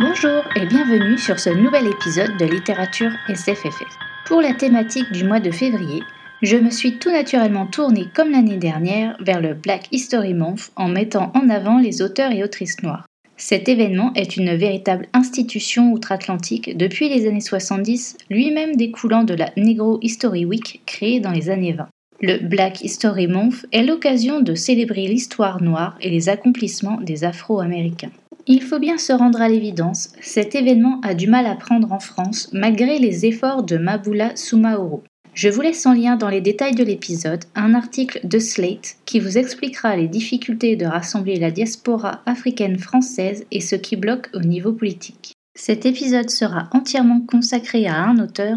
Bonjour et bienvenue sur ce nouvel épisode de Littérature SFFF. Pour la thématique du mois de février, je me suis tout naturellement tournée comme l'année dernière vers le Black History Month en mettant en avant les auteurs et autrices noirs. Cet événement est une véritable institution outre-Atlantique depuis les années 70, lui-même découlant de la Negro History Week créée dans les années 20. Le Black History Month est l'occasion de célébrer l'histoire noire et les accomplissements des Afro-Américains. Il faut bien se rendre à l'évidence, cet événement a du mal à prendre en France malgré les efforts de Maboula Soumaoro. Je vous laisse en lien dans les détails de l'épisode un article de Slate qui vous expliquera les difficultés de rassembler la diaspora africaine française et ce qui bloque au niveau politique. Cet épisode sera entièrement consacré à un auteur,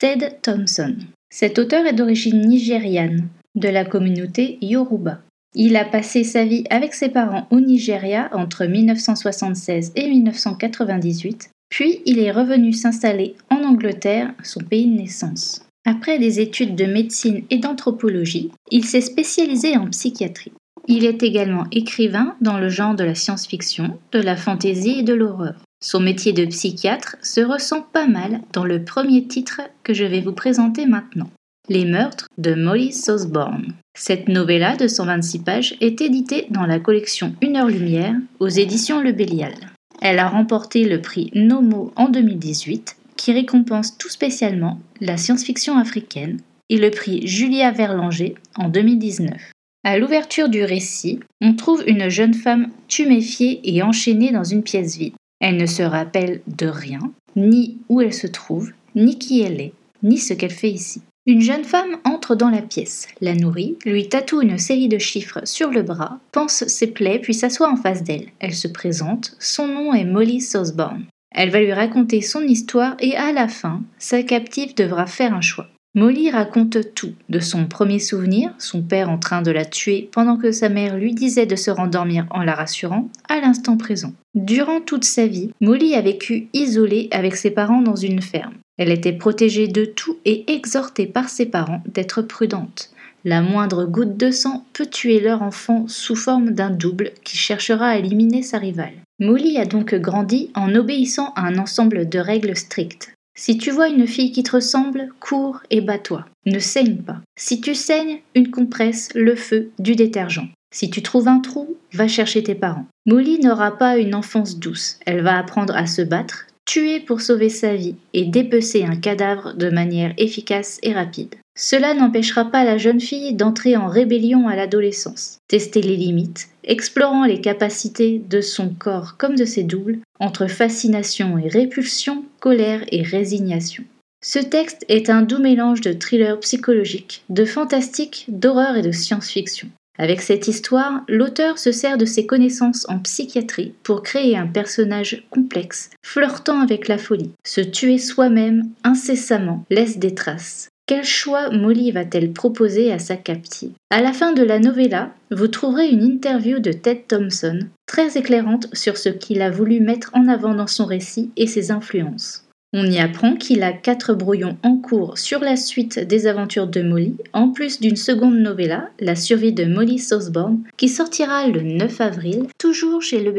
Ted Thompson. Cet auteur est d'origine nigériane, de la communauté Yoruba. Il a passé sa vie avec ses parents au Nigeria entre 1976 et 1998, puis il est revenu s'installer en Angleterre, son pays de naissance. Après des études de médecine et d'anthropologie, il s'est spécialisé en psychiatrie. Il est également écrivain dans le genre de la science-fiction, de la fantaisie et de l'horreur. Son métier de psychiatre se ressent pas mal dans le premier titre que je vais vous présenter maintenant. Les meurtres de Molly Sosborne. Cette novella de 126 pages est éditée dans la collection Une heure lumière aux éditions Le Bélial. Elle a remporté le prix Nomo en 2018 qui récompense tout spécialement la science-fiction africaine et le prix Julia Verlanger en 2019. À l'ouverture du récit, on trouve une jeune femme tuméfiée et enchaînée dans une pièce vide. Elle ne se rappelle de rien, ni où elle se trouve, ni qui elle est, ni ce qu'elle fait ici. Une jeune femme entre dans la pièce, la nourrit, lui tatoue une série de chiffres sur le bras, pense ses plaies puis s'assoit en face d'elle. Elle se présente, son nom est Molly Sosborne. Elle va lui raconter son histoire et à la fin, sa captive devra faire un choix. Molly raconte tout, de son premier souvenir, son père en train de la tuer pendant que sa mère lui disait de se rendormir en la rassurant, à l'instant présent. Durant toute sa vie, Molly a vécu isolée avec ses parents dans une ferme. Elle était protégée de tout et exhortée par ses parents d'être prudente. La moindre goutte de sang peut tuer leur enfant sous forme d'un double qui cherchera à éliminer sa rivale. Molly a donc grandi en obéissant à un ensemble de règles strictes. Si tu vois une fille qui te ressemble, cours et bats-toi. Ne saigne pas. Si tu saignes, une compresse, le feu, du détergent. Si tu trouves un trou, va chercher tes parents. Molly n'aura pas une enfance douce. Elle va apprendre à se battre, tuer pour sauver sa vie et dépecer un cadavre de manière efficace et rapide. Cela n'empêchera pas la jeune fille d'entrer en rébellion à l'adolescence, tester les limites, explorant les capacités de son corps comme de ses doubles, entre fascination et répulsion, colère et résignation. Ce texte est un doux mélange de thriller psychologique, de fantastique, d'horreur et de science-fiction. Avec cette histoire, l'auteur se sert de ses connaissances en psychiatrie pour créer un personnage complexe, flirtant avec la folie. Se tuer soi-même incessamment laisse des traces. Quel choix Molly va-t-elle proposer à sa captive? À la fin de la novella, vous trouverez une interview de Ted Thompson, très éclairante sur ce qu'il a voulu mettre en avant dans son récit et ses influences. On y apprend qu'il a quatre brouillons en cours sur la suite des aventures de Molly, en plus d'une seconde novella, La survie de Molly Sosborne, qui sortira le 9 avril, toujours chez Le.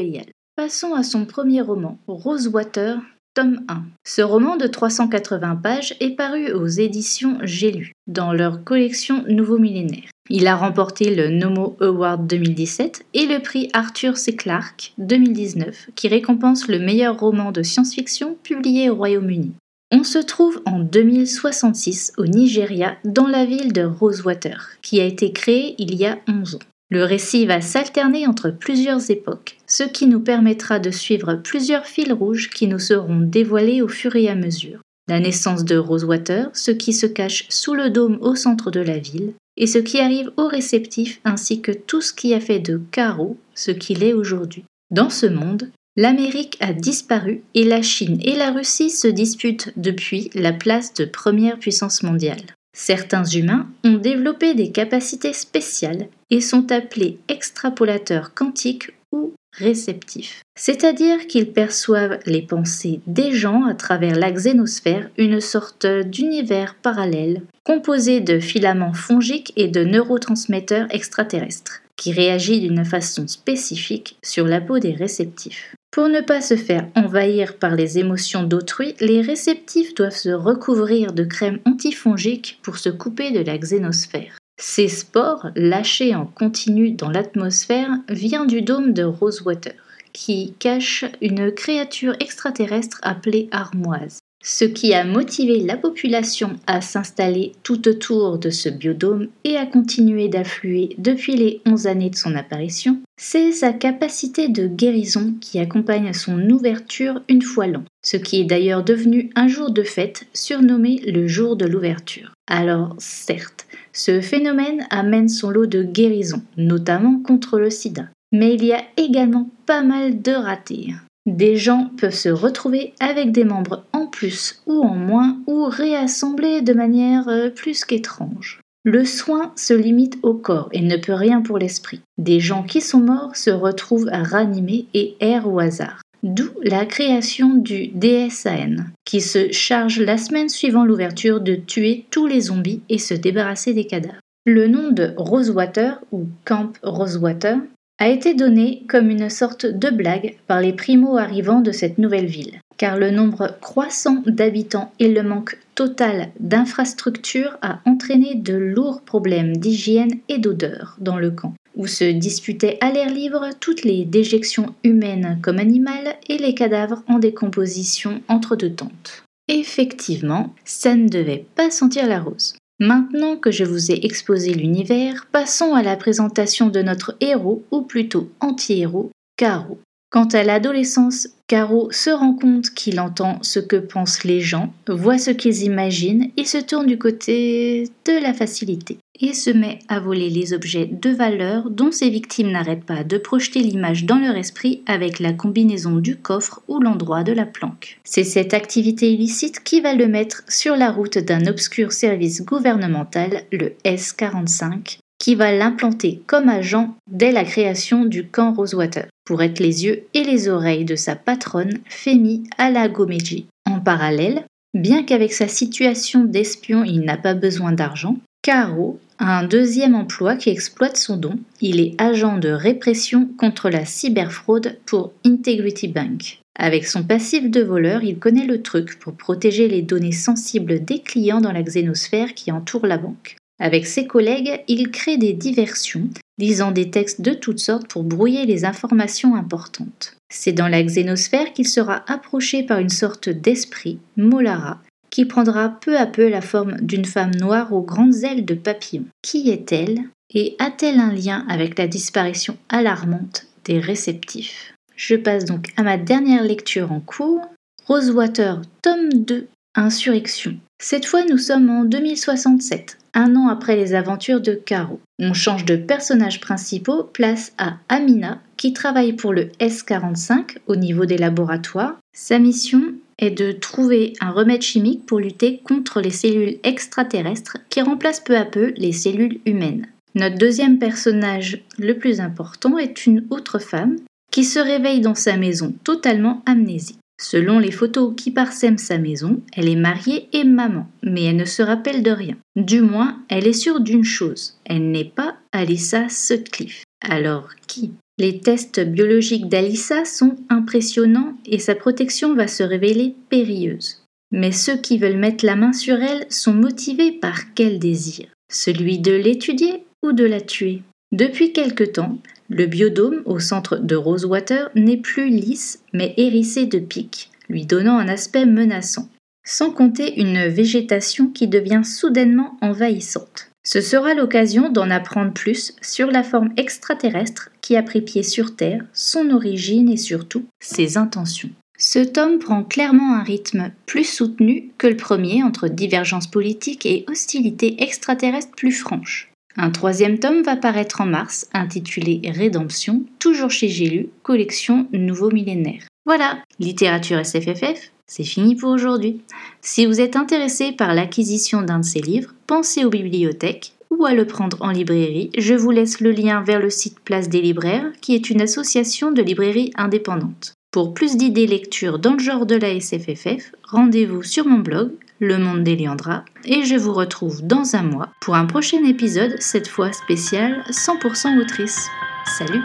Passons à son premier roman, Rosewater, tome 1. Ce roman de 380 pages est paru aux éditions J'ai lu, dans leur collection Nouveau Millénaire. Il a remporté le Nomo Award 2017 et le prix Arthur C. Clarke 2019, qui récompense le meilleur roman de science-fiction publié au Royaume-Uni. On se trouve en 2066 au Nigeria, dans la ville de Rosewater, qui a été créée il y a 11 ans. Le récit va s'alterner entre plusieurs époques, ce qui nous permettra de suivre plusieurs fils rouges qui nous seront dévoilés au fur et à mesure. La naissance de Rosewater, ce qui se cache sous le dôme au centre de la ville, et ce qui arrive au réceptif ainsi que tout ce qui a fait de Caro ce qu'il est aujourd'hui. Dans ce monde, l'Amérique a disparu et la Chine et la Russie se disputent depuis la place de première puissance mondiale. Certains humains ont développé des capacités spéciales et sont appelés extrapolateurs quantiques ou réceptifs. C'est-à-dire qu'ils perçoivent les pensées des gens à travers la xénosphère, une sorte d'univers parallèle composé de filaments fongiques et de neurotransmetteurs extraterrestres qui réagit d'une façon spécifique sur la peau des réceptifs. Pour ne pas se faire envahir par les émotions d'autrui, les réceptifs doivent se recouvrir de crème antifongique pour se couper de la xénosphère. Ces spores, lâchés en continu dans l'atmosphère, viennent du dôme de Rosewater, qui cache une créature extraterrestre appelée armoise ce qui a motivé la population à s'installer tout autour de ce biodôme et à continuer d'affluer depuis les 11 années de son apparition, c'est sa capacité de guérison qui accompagne son ouverture une fois l'an, ce qui est d'ailleurs devenu un jour de fête surnommé le jour de l'ouverture. Alors certes, ce phénomène amène son lot de guérisons, notamment contre le sida, mais il y a également pas mal de ratés. Des gens peuvent se retrouver avec des membres en plus ou en moins ou réassemblés de manière euh, plus qu'étrange. Le soin se limite au corps et ne peut rien pour l'esprit. Des gens qui sont morts se retrouvent ranimés et errent au hasard. D'où la création du DSAN, qui se charge la semaine suivant l'ouverture de tuer tous les zombies et se débarrasser des cadavres. Le nom de Rosewater ou Camp Rosewater a été donné comme une sorte de blague par les primo-arrivants de cette nouvelle ville, car le nombre croissant d'habitants et le manque total d'infrastructures a entraîné de lourds problèmes d'hygiène et d'odeur dans le camp, où se disputaient à l'air libre toutes les déjections humaines comme animales et les cadavres en décomposition entre deux tentes. Effectivement, ça ne devait pas sentir la rose. Maintenant que je vous ai exposé l'univers, passons à la présentation de notre héros, ou plutôt anti-héros, Caro. Quant à l'adolescence, Caro se rend compte qu'il entend ce que pensent les gens, voit ce qu'ils imaginent et se tourne du côté de la facilité et se met à voler les objets de valeur dont ses victimes n'arrêtent pas de projeter l'image dans leur esprit avec la combinaison du coffre ou l'endroit de la planque. C'est cette activité illicite qui va le mettre sur la route d'un obscur service gouvernemental, le S45, qui va l'implanter comme agent dès la création du camp Rosewater, pour être les yeux et les oreilles de sa patronne Femi Alagomeji. En parallèle, bien qu'avec sa situation d'espion il n'a pas besoin d'argent, Caro a un deuxième emploi qui exploite son don. Il est agent de répression contre la cyberfraude pour Integrity Bank. Avec son passif de voleur, il connaît le truc pour protéger les données sensibles des clients dans la xénosphère qui entoure la banque. Avec ses collègues, il crée des diversions, lisant des textes de toutes sortes pour brouiller les informations importantes. C'est dans la xénosphère qu'il sera approché par une sorte d'esprit, Molara, qui prendra peu à peu la forme d'une femme noire aux grandes ailes de papillon. Qui est-elle et a-t-elle un lien avec la disparition alarmante des réceptifs? Je passe donc à ma dernière lecture en cours, Rosewater, tome 2, Insurrection. Cette fois, nous sommes en 2067, un an après les aventures de Caro. On change de personnage principaux, place à Amina, qui travaille pour le S45 au niveau des laboratoires. Sa mission est de trouver un remède chimique pour lutter contre les cellules extraterrestres qui remplacent peu à peu les cellules humaines. Notre deuxième personnage le plus important est une autre femme qui se réveille dans sa maison totalement amnésique. Selon les photos qui parsèment sa maison, elle est mariée et maman, mais elle ne se rappelle de rien. Du moins, elle est sûre d'une chose, elle n'est pas Alyssa Sutcliffe. Alors qui? Les tests biologiques d'Alyssa sont impressionnants et sa protection va se révéler périlleuse. Mais ceux qui veulent mettre la main sur elle sont motivés par quel désir? Celui de l'étudier ou de la tuer? Depuis quelque temps, le biodôme au centre de Rosewater n'est plus lisse mais hérissé de pics, lui donnant un aspect menaçant, sans compter une végétation qui devient soudainement envahissante. Ce sera l'occasion d'en apprendre plus sur la forme extraterrestre qui a pris pied sur Terre, son origine et surtout ses intentions. Ce tome prend clairement un rythme plus soutenu que le premier entre divergences politiques et hostilités extraterrestres plus franches. Un troisième tome va paraître en mars, intitulé Rédemption, toujours chez J'ai collection Nouveau Millénaire. Voilà, littérature SFFF, c'est fini pour aujourd'hui. Si vous êtes intéressé par l'acquisition d'un de ces livres, pensez aux bibliothèques ou à le prendre en librairie. Je vous laisse le lien vers le site Place des libraires, qui est une association de librairies indépendantes. Pour plus d'idées lecture dans le genre de la SFFF, rendez-vous sur mon blog le monde d'Eliandra, et je vous retrouve dans un mois pour un prochain épisode, cette fois spécial 100% autrice. Salut